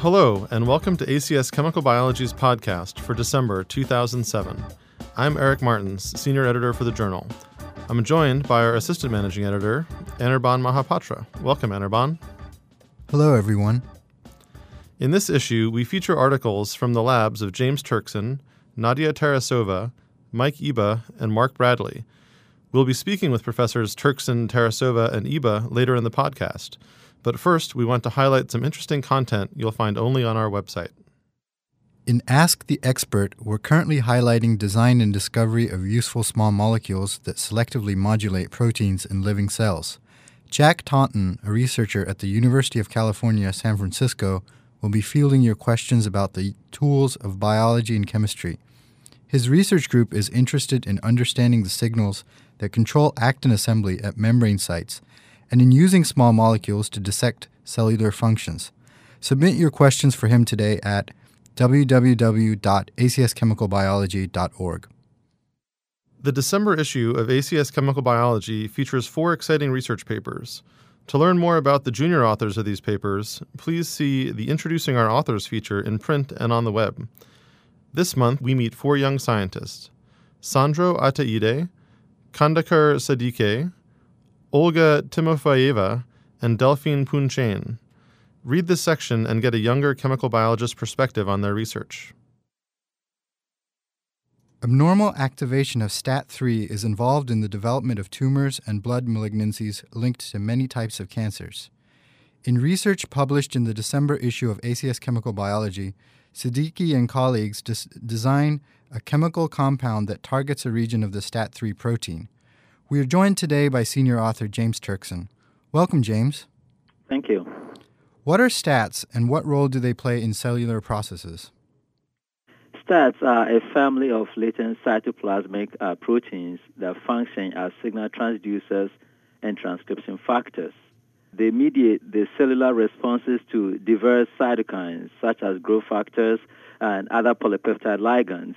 Hello, and welcome to ACS Chemical Biology's podcast for December 2007. I'm Eric Martins, Senior Editor for the Journal. I'm joined by our Assistant Managing Editor, Anirban Mahapatra. Welcome, Anirban. Hello, everyone. In this issue, we feature articles from the labs of James Turkson, Nadia Tarasova, Mike Iba, and Mark Bradley. We'll be speaking with Professors Turkson, Tarasova, and Iba later in the podcast. But first, we want to highlight some interesting content you'll find only on our website. In Ask the Expert, we're currently highlighting design and discovery of useful small molecules that selectively modulate proteins in living cells. Jack Taunton, a researcher at the University of California, San Francisco, will be fielding your questions about the tools of biology and chemistry. His research group is interested in understanding the signals that control actin assembly at membrane sites and in using small molecules to dissect cellular functions. Submit your questions for him today at www.acschemicalbiology.org. The December issue of ACS Chemical Biology features four exciting research papers. To learn more about the junior authors of these papers, please see the Introducing Our Authors feature in print and on the web. This month, we meet four young scientists Sandro Ataide, Kandakar Sadike, Olga Timofeyeva, and Delphine Punchain. Read this section and get a younger chemical biologist perspective on their research. Abnormal activation of STAT3 is involved in the development of tumors and blood malignancies linked to many types of cancers. In research published in the December issue of ACS Chemical Biology, Siddiqui and colleagues des- design a chemical compound that targets a region of the STAT3 protein. We are joined today by senior author James Turkson. Welcome, James. Thank you. What are STATs and what role do they play in cellular processes? STATs are a family of latent cytoplasmic uh, proteins that function as signal transducers and transcription factors. They mediate the cellular responses to diverse cytokines, such as growth factors and other polypeptide ligands.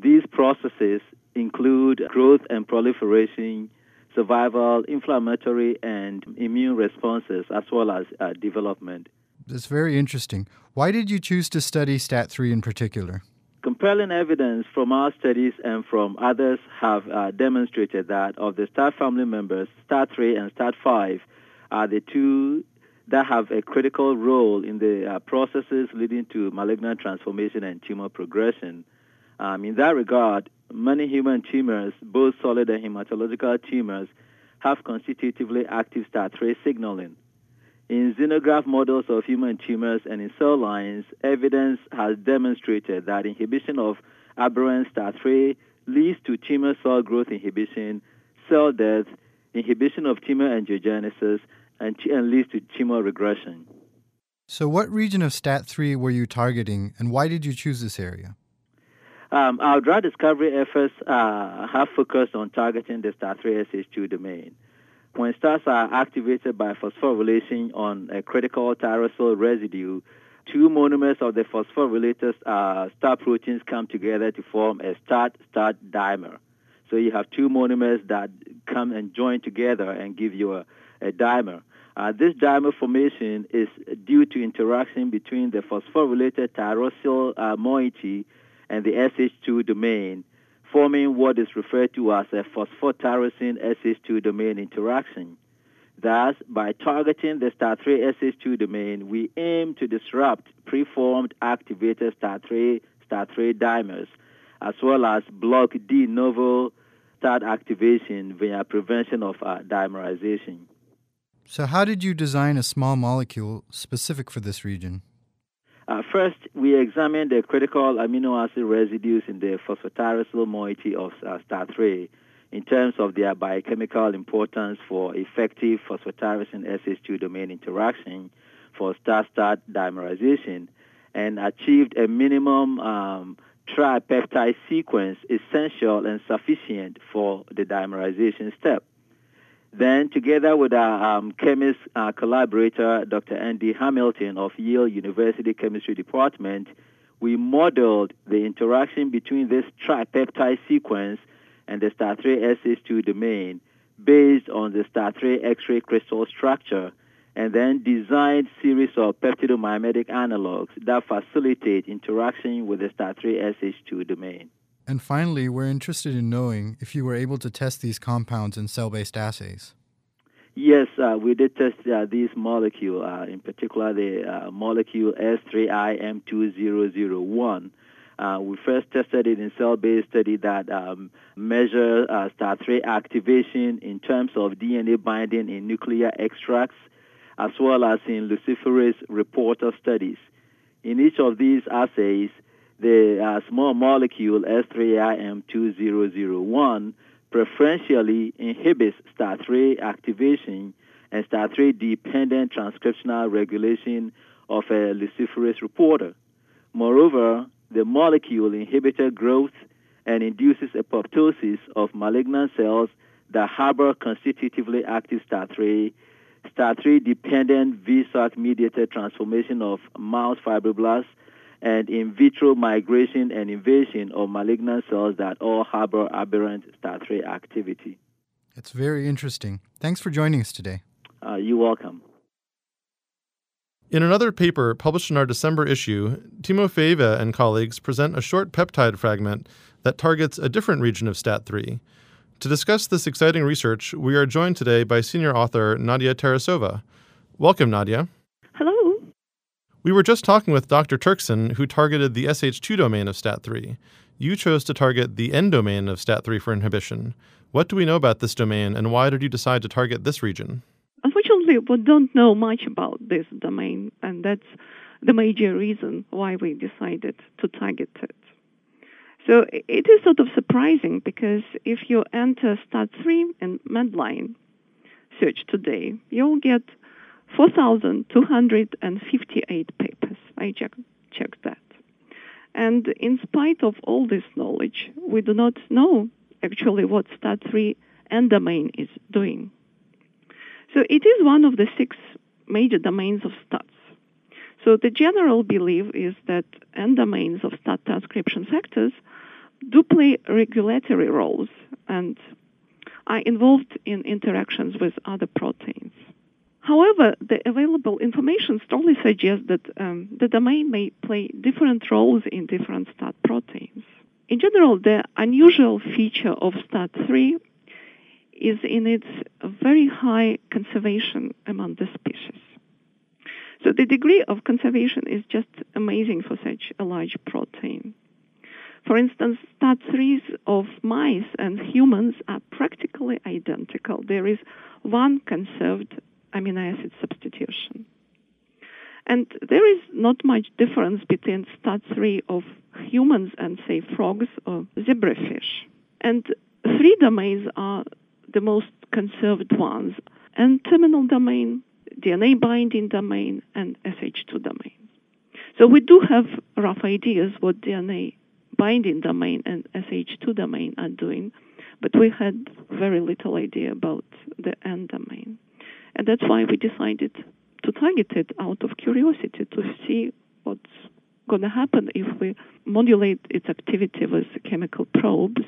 These processes include growth and proliferation, survival, inflammatory, and immune responses, as well as uh, development. That's very interesting. Why did you choose to study STAT3 in particular? Compelling evidence from our studies and from others have uh, demonstrated that of the STAT family members, STAT3 and STAT5 are the two that have a critical role in the uh, processes leading to malignant transformation and tumor progression. Um, in that regard, many human tumors, both solid and hematological tumors, have constitutively active STAT3 signaling. In xenograft models of human tumors and in cell lines, evidence has demonstrated that inhibition of aberrant STAT3 leads to tumor cell growth inhibition, cell death, inhibition of tumor angiogenesis, and, and leads to tumor regression. So, what region of STAT3 were you targeting, and why did you choose this area? Um, our drug discovery efforts uh, have focused on targeting the STAT3-SH2 domain. When STARs are activated by phosphorylation on a critical tyrosyl residue, two monomers of the phosphorylated uh, STAT proteins come together to form a STAT-STAT dimer. So you have two monomers that come and join together and give you a, a dimer. Uh, this dimer formation is due to interaction between the phosphorylated tyrosyl uh, moiety and the SH2 domain, forming what is referred to as a phosphotyrosine SH2 domain interaction. Thus, by targeting the STAT3 SH2 domain, we aim to disrupt preformed activated STAT3 STAT3 dimers, as well as block de novo STAT activation via prevention of uh, dimerization. So, how did you design a small molecule specific for this region? Uh, first, we examined the critical amino acid residues in the phosphotyrosyl moiety of uh, STAT3 in terms of their biochemical importance for effective phosphotyrosine SH2 domain interaction for STAT-STAT dimerization and achieved a minimum um, tripeptide sequence essential and sufficient for the dimerization step. Then, together with our um, chemist uh, collaborator, Dr. Andy Hamilton of Yale University Chemistry Department, we modeled the interaction between this tripeptide sequence and the STAT3 SH2 domain based on the STAT3 X-ray crystal structure and then designed series of peptidomimetic analogs that facilitate interaction with the STAT3-SH2 domain. And finally, we're interested in knowing if you were able to test these compounds in cell-based assays. Yes, uh, we did test uh, this molecule, uh, in particular the uh, molecule S3IM2001. Uh, we first tested it in cell-based study that um, measure uh, STAT3 activation in terms of DNA binding in nuclear extracts, as well as in luciferase reporter studies. In each of these assays, the uh, small molecule S3IM2001 preferentially inhibits STAT3 activation and STAT3 dependent transcriptional regulation of a luciferase reporter. Moreover, the molecule inhibited growth and induces apoptosis of malignant cells that harbor constitutively active STAT3, STAT3 dependent VSOC mediated transformation of mouse fibroblasts, and in vitro migration and invasion of malignant cells that all harbor aberrant STAT3 activity. It's very interesting. Thanks for joining us today. Uh, you're welcome. In another paper published in our December issue, Timofeeva and colleagues present a short peptide fragment that targets a different region of STAT3. To discuss this exciting research, we are joined today by senior author Nadia Tarasova. Welcome, Nadia. We were just talking with Dr. Turkson, who targeted the SH2 domain of STAT3. You chose to target the N domain of STAT3 for inhibition. What do we know about this domain, and why did you decide to target this region? Unfortunately, we don't know much about this domain, and that's the major reason why we decided to target it. So it is sort of surprising because if you enter STAT3 in Medline search today, you'll get 4,258 papers. I checked, checked that. And in spite of all this knowledge, we do not know actually what STAT3 N domain is doing. So it is one of the six major domains of STATs. So the general belief is that N domains of STAT transcription factors do play regulatory roles and are involved in interactions with other proteins. However, the available information strongly suggests that um, the domain may play different roles in different STAT proteins. In general, the unusual feature of STAT3 is in its very high conservation among the species. So the degree of conservation is just amazing for such a large protein. For instance, STAT3s of mice and humans are practically identical. There is one conserved amino acid substitution. And there is not much difference between STAT3 of humans and, say, frogs or zebrafish. And three domains are the most conserved ones N terminal domain, DNA binding domain, and SH2 domain. So we do have rough ideas what DNA binding domain and SH2 domain are doing, but we had very little idea about the N domain. And that's why we decided to target it out of curiosity to see what's going to happen if we modulate its activity with chemical probes.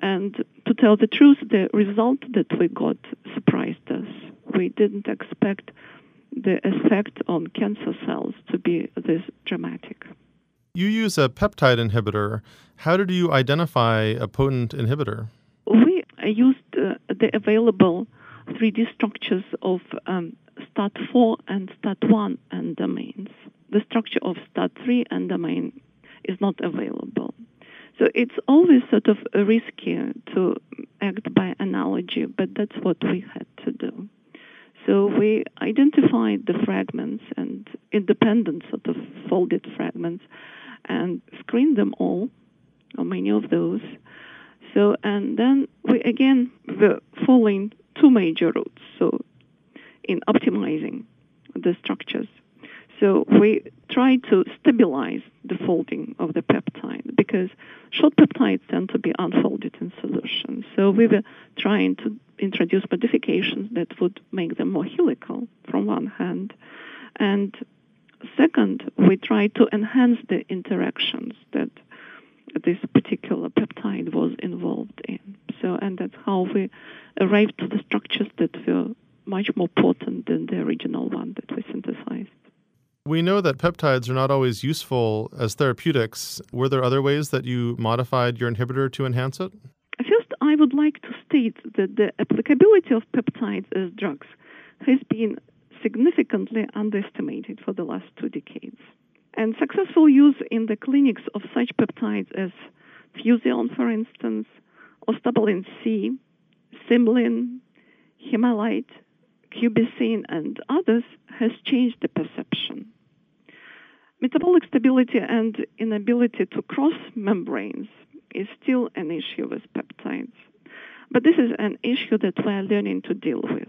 And to tell the truth, the result that we got surprised us. We didn't expect the effect on cancer cells to be this dramatic. You use a peptide inhibitor. How did you identify a potent inhibitor? We used uh, the available 3D structures of um, STAT4 and STAT1 and domains. The structure of STAT3 and domain is not available. So it's always sort of risky to act by analogy, but that's what we had to do. So we identified the fragments and independent sort of folded fragments and screened them all, or many of those. So, and then we again were following two major routes. So, in optimizing the structures. So we try to stabilize the folding of the peptide because short peptides tend to be unfolded in solution. So we were trying to introduce modifications that would make them more helical from one hand. And second, we try to enhance the interactions that this particular peptide was involved in. So, and that's how we arrived to the structures that were much more potent than the original one that we synthesized. We know that peptides are not always useful as therapeutics. Were there other ways that you modified your inhibitor to enhance it? First, I would like to state that the applicability of peptides as drugs has been significantly underestimated for the last two decades. And successful use in the clinics of such peptides as Fusion, for instance, ostabalin C, Symlin, Himalite, Cubicin, and others has changed the perception. Metabolic stability and inability to cross membranes is still an issue with peptides. But this is an issue that we are learning to deal with.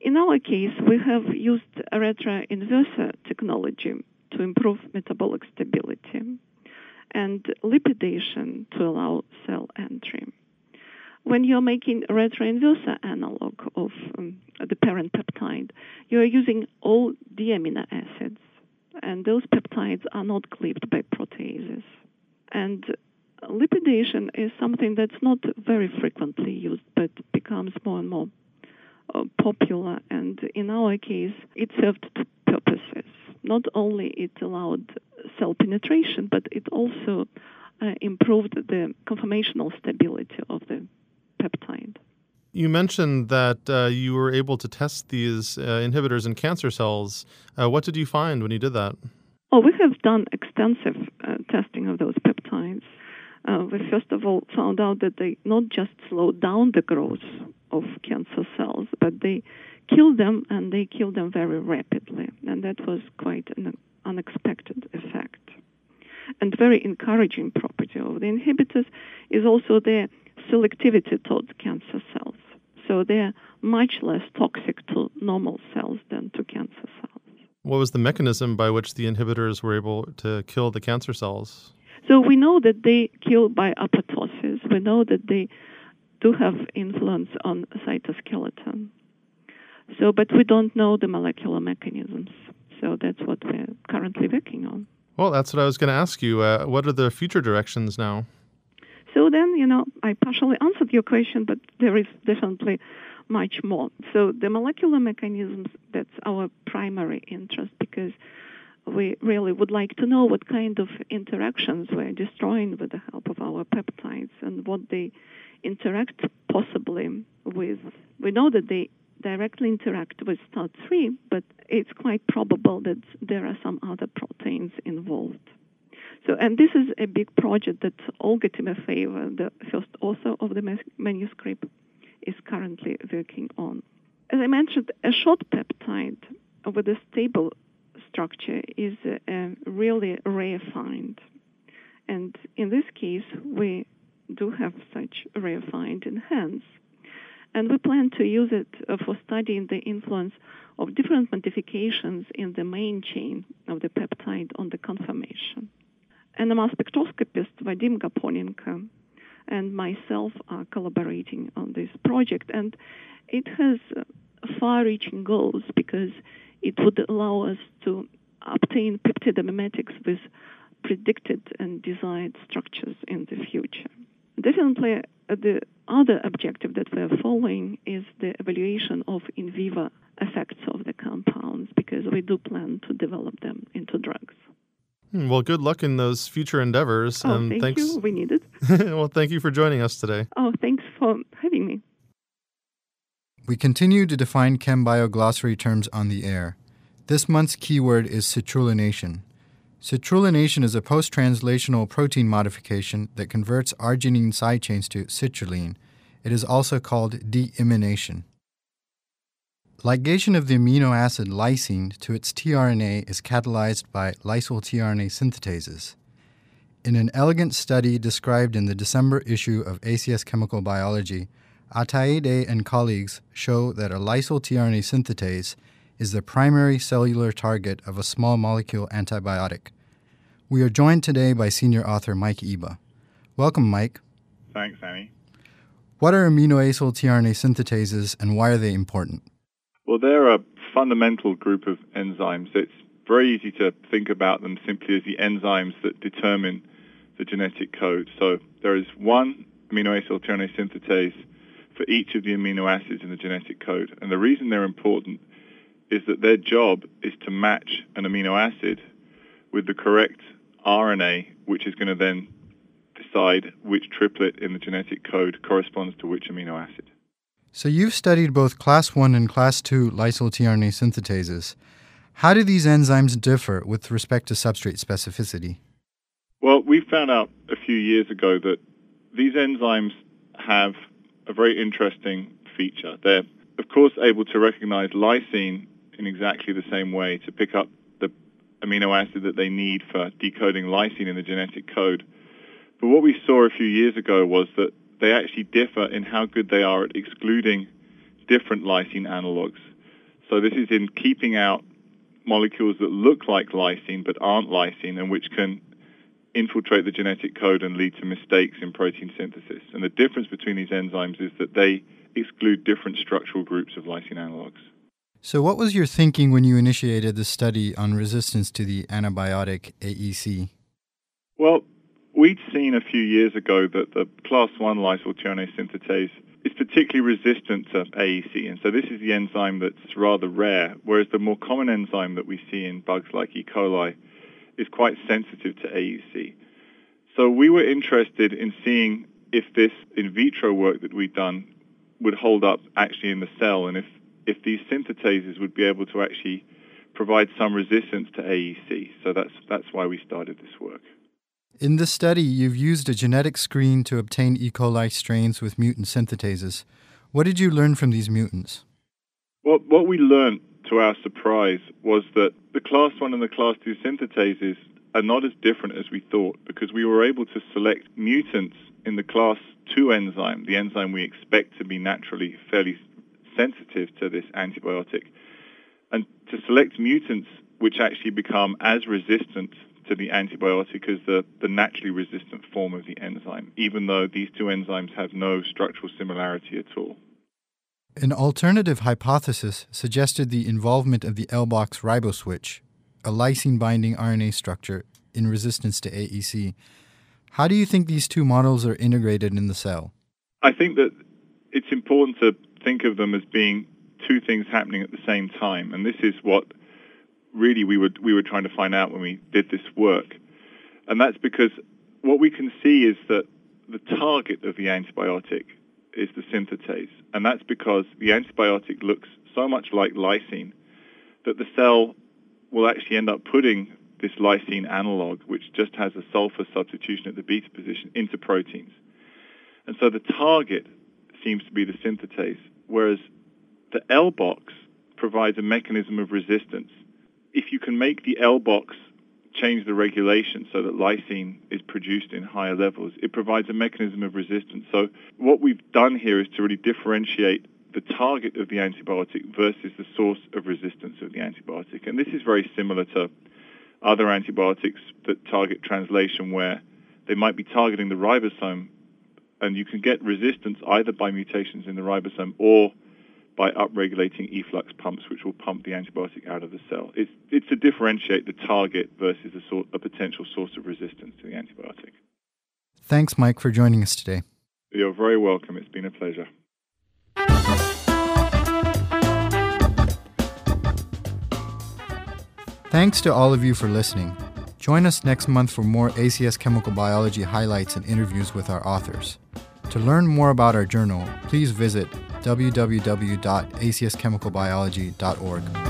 In our case, we have used Aretra inverser technology to improve metabolic stability and lipidation to allow cell entry. When you're making a retroinverser analog of um, the parent peptide, you're using all D amino acids, and those peptides are not cleaved by proteases. And lipidation is something that's not very frequently used, but becomes more and more uh, popular. And in our case, it served two purposes. Not only it allowed cell penetration, but it also uh, improved the conformational stability of the. You mentioned that uh, you were able to test these uh, inhibitors in cancer cells. Uh, what did you find when you did that? Oh, we have done extensive uh, testing of those peptides. Uh, we first of all found out that they not just slow down the growth of cancer cells, but they kill them and they kill them very rapidly. And that was quite an unexpected effect. And very encouraging property of the inhibitors is also their selectivity towards cancer. So they're much less toxic to normal cells than to cancer cells. What was the mechanism by which the inhibitors were able to kill the cancer cells? So we know that they kill by apoptosis. We know that they do have influence on cytoskeleton. So, but we don't know the molecular mechanisms. So that's what we're currently working on. Well, that's what I was going to ask you. Uh, what are the future directions now? So then, you know, I partially answered your question, but there is definitely much more. So the molecular mechanisms, that's our primary interest because we really would like to know what kind of interactions we're destroying with the help of our peptides and what they interact possibly with. We know that they directly interact with STAT3, but it's quite probable that there are some other proteins involved. So, and this is a big project that Olga Timofeeva, the first author of the manuscript, is currently working on. As I mentioned, a short peptide with a stable structure is a really rare find. And in this case, we do have such a rare find in hands. And we plan to use it uh, for studying the influence of different modifications in the main chain of the peptide on the conformation. NMR spectroscopist Vadim Gaponenko and myself are collaborating on this project, and it has far-reaching goals because it would allow us to obtain peptidomimetics with predicted and desired structures in the future. Definitely, uh, the other objective that we're following is the evaluation of in vivo effects of the compounds because we do plan to develop them into drugs. Hmm, well, good luck in those future endeavors. Oh, thank thanks. you. We need it. well, thank you for joining us today. Oh, thanks for having me. We continue to define ChemBio glossary terms on the air. This month's keyword is citrullination. Citrullination is a post translational protein modification that converts arginine side chains to citrulline. It is also called deamination. Ligation of the amino acid lysine to its tRNA is catalyzed by lysyl tRNA synthetases. In an elegant study described in the December issue of ACS Chemical Biology, Ataide and colleagues show that a lysyl tRNA synthetase is the primary cellular target of a small molecule antibiotic. We are joined today by senior author Mike Iba. Welcome, Mike. Thanks, Annie. What are aminoacyl tRNA synthetases and why are they important? Well, they're a fundamental group of enzymes. It's very easy to think about them simply as the enzymes that determine the genetic code. So there is one amino acyl tRNA synthetase for each of the amino acids in the genetic code. And the reason they're important is that their job is to match an amino acid with the correct RNA, which is going to then decide which triplet in the genetic code corresponds to which amino acid. So you've studied both class 1 and class 2 lysyl tRNA synthetases. How do these enzymes differ with respect to substrate specificity? Well, we found out a few years ago that these enzymes have a very interesting feature. They're, of course, able to recognize lysine in exactly the same way to pick up the amino acid that they need for decoding lysine in the genetic code. But what we saw a few years ago was that they actually differ in how good they are at excluding different lysine analogs. So this is in keeping out molecules that look like lysine but aren't lysine and which can infiltrate the genetic code and lead to mistakes in protein synthesis. And the difference between these enzymes is that they exclude different structural groups of lysine analogs. So, what was your thinking when you initiated the study on resistance to the antibiotic AEC? Well, we'd seen a few years ago that the class 1 lysyl tRNA synthetase is particularly resistant to AEC, and so this is the enzyme that's rather rare, whereas the more common enzyme that we see in bugs like E. coli is quite sensitive to AEC. So we were interested in seeing if this in vitro work that we'd done would hold up actually in the cell, and if if these synthetases would be able to actually provide some resistance to AEC. So that's that's why we started this work. In this study, you've used a genetic screen to obtain E. coli strains with mutant synthetases. What did you learn from these mutants? Well, what we learned, to our surprise, was that the class 1 and the class 2 synthetases are not as different as we thought because we were able to select mutants in the class 2 enzyme, the enzyme we expect to be naturally fairly sensitive to this antibiotic, and to select mutants which actually become as resistant to the antibiotic as the, the naturally resistant form of the enzyme, even though these two enzymes have no structural similarity at all. An alternative hypothesis suggested the involvement of the L-box riboswitch, a lysine binding RNA structure, in resistance to AEC. How do you think these two models are integrated in the cell? I think that it's important to think of them as being two things happening at the same time, and this is what really we were we were trying to find out when we did this work, and that's because what we can see is that the target of the antibiotic is the synthetase, and that's because the antibiotic looks so much like lysine that the cell will actually end up putting this lysine analog, which just has a sulfur substitution at the beta position, into proteins. And so the target seems to be the synthetase, whereas the L box provides a mechanism of resistance. If you can make the L box change the regulation so that lysine is produced in higher levels, it provides a mechanism of resistance. So what we've done here is to really differentiate the target of the antibiotic versus the source of resistance of the antibiotic. And this is very similar to other antibiotics that target translation where they might be targeting the ribosome and you can get resistance either by mutations in the ribosome or by upregulating efflux pumps, which will pump the antibiotic out of the cell. It's, it's to differentiate the target versus a, sort, a potential source of resistance to the antibiotic. Thanks, Mike, for joining us today. You're very welcome. It's been a pleasure. Thanks to all of you for listening. Join us next month for more ACS chemical biology highlights and interviews with our authors. To learn more about our journal, please visit www.acschemicalbiology.org.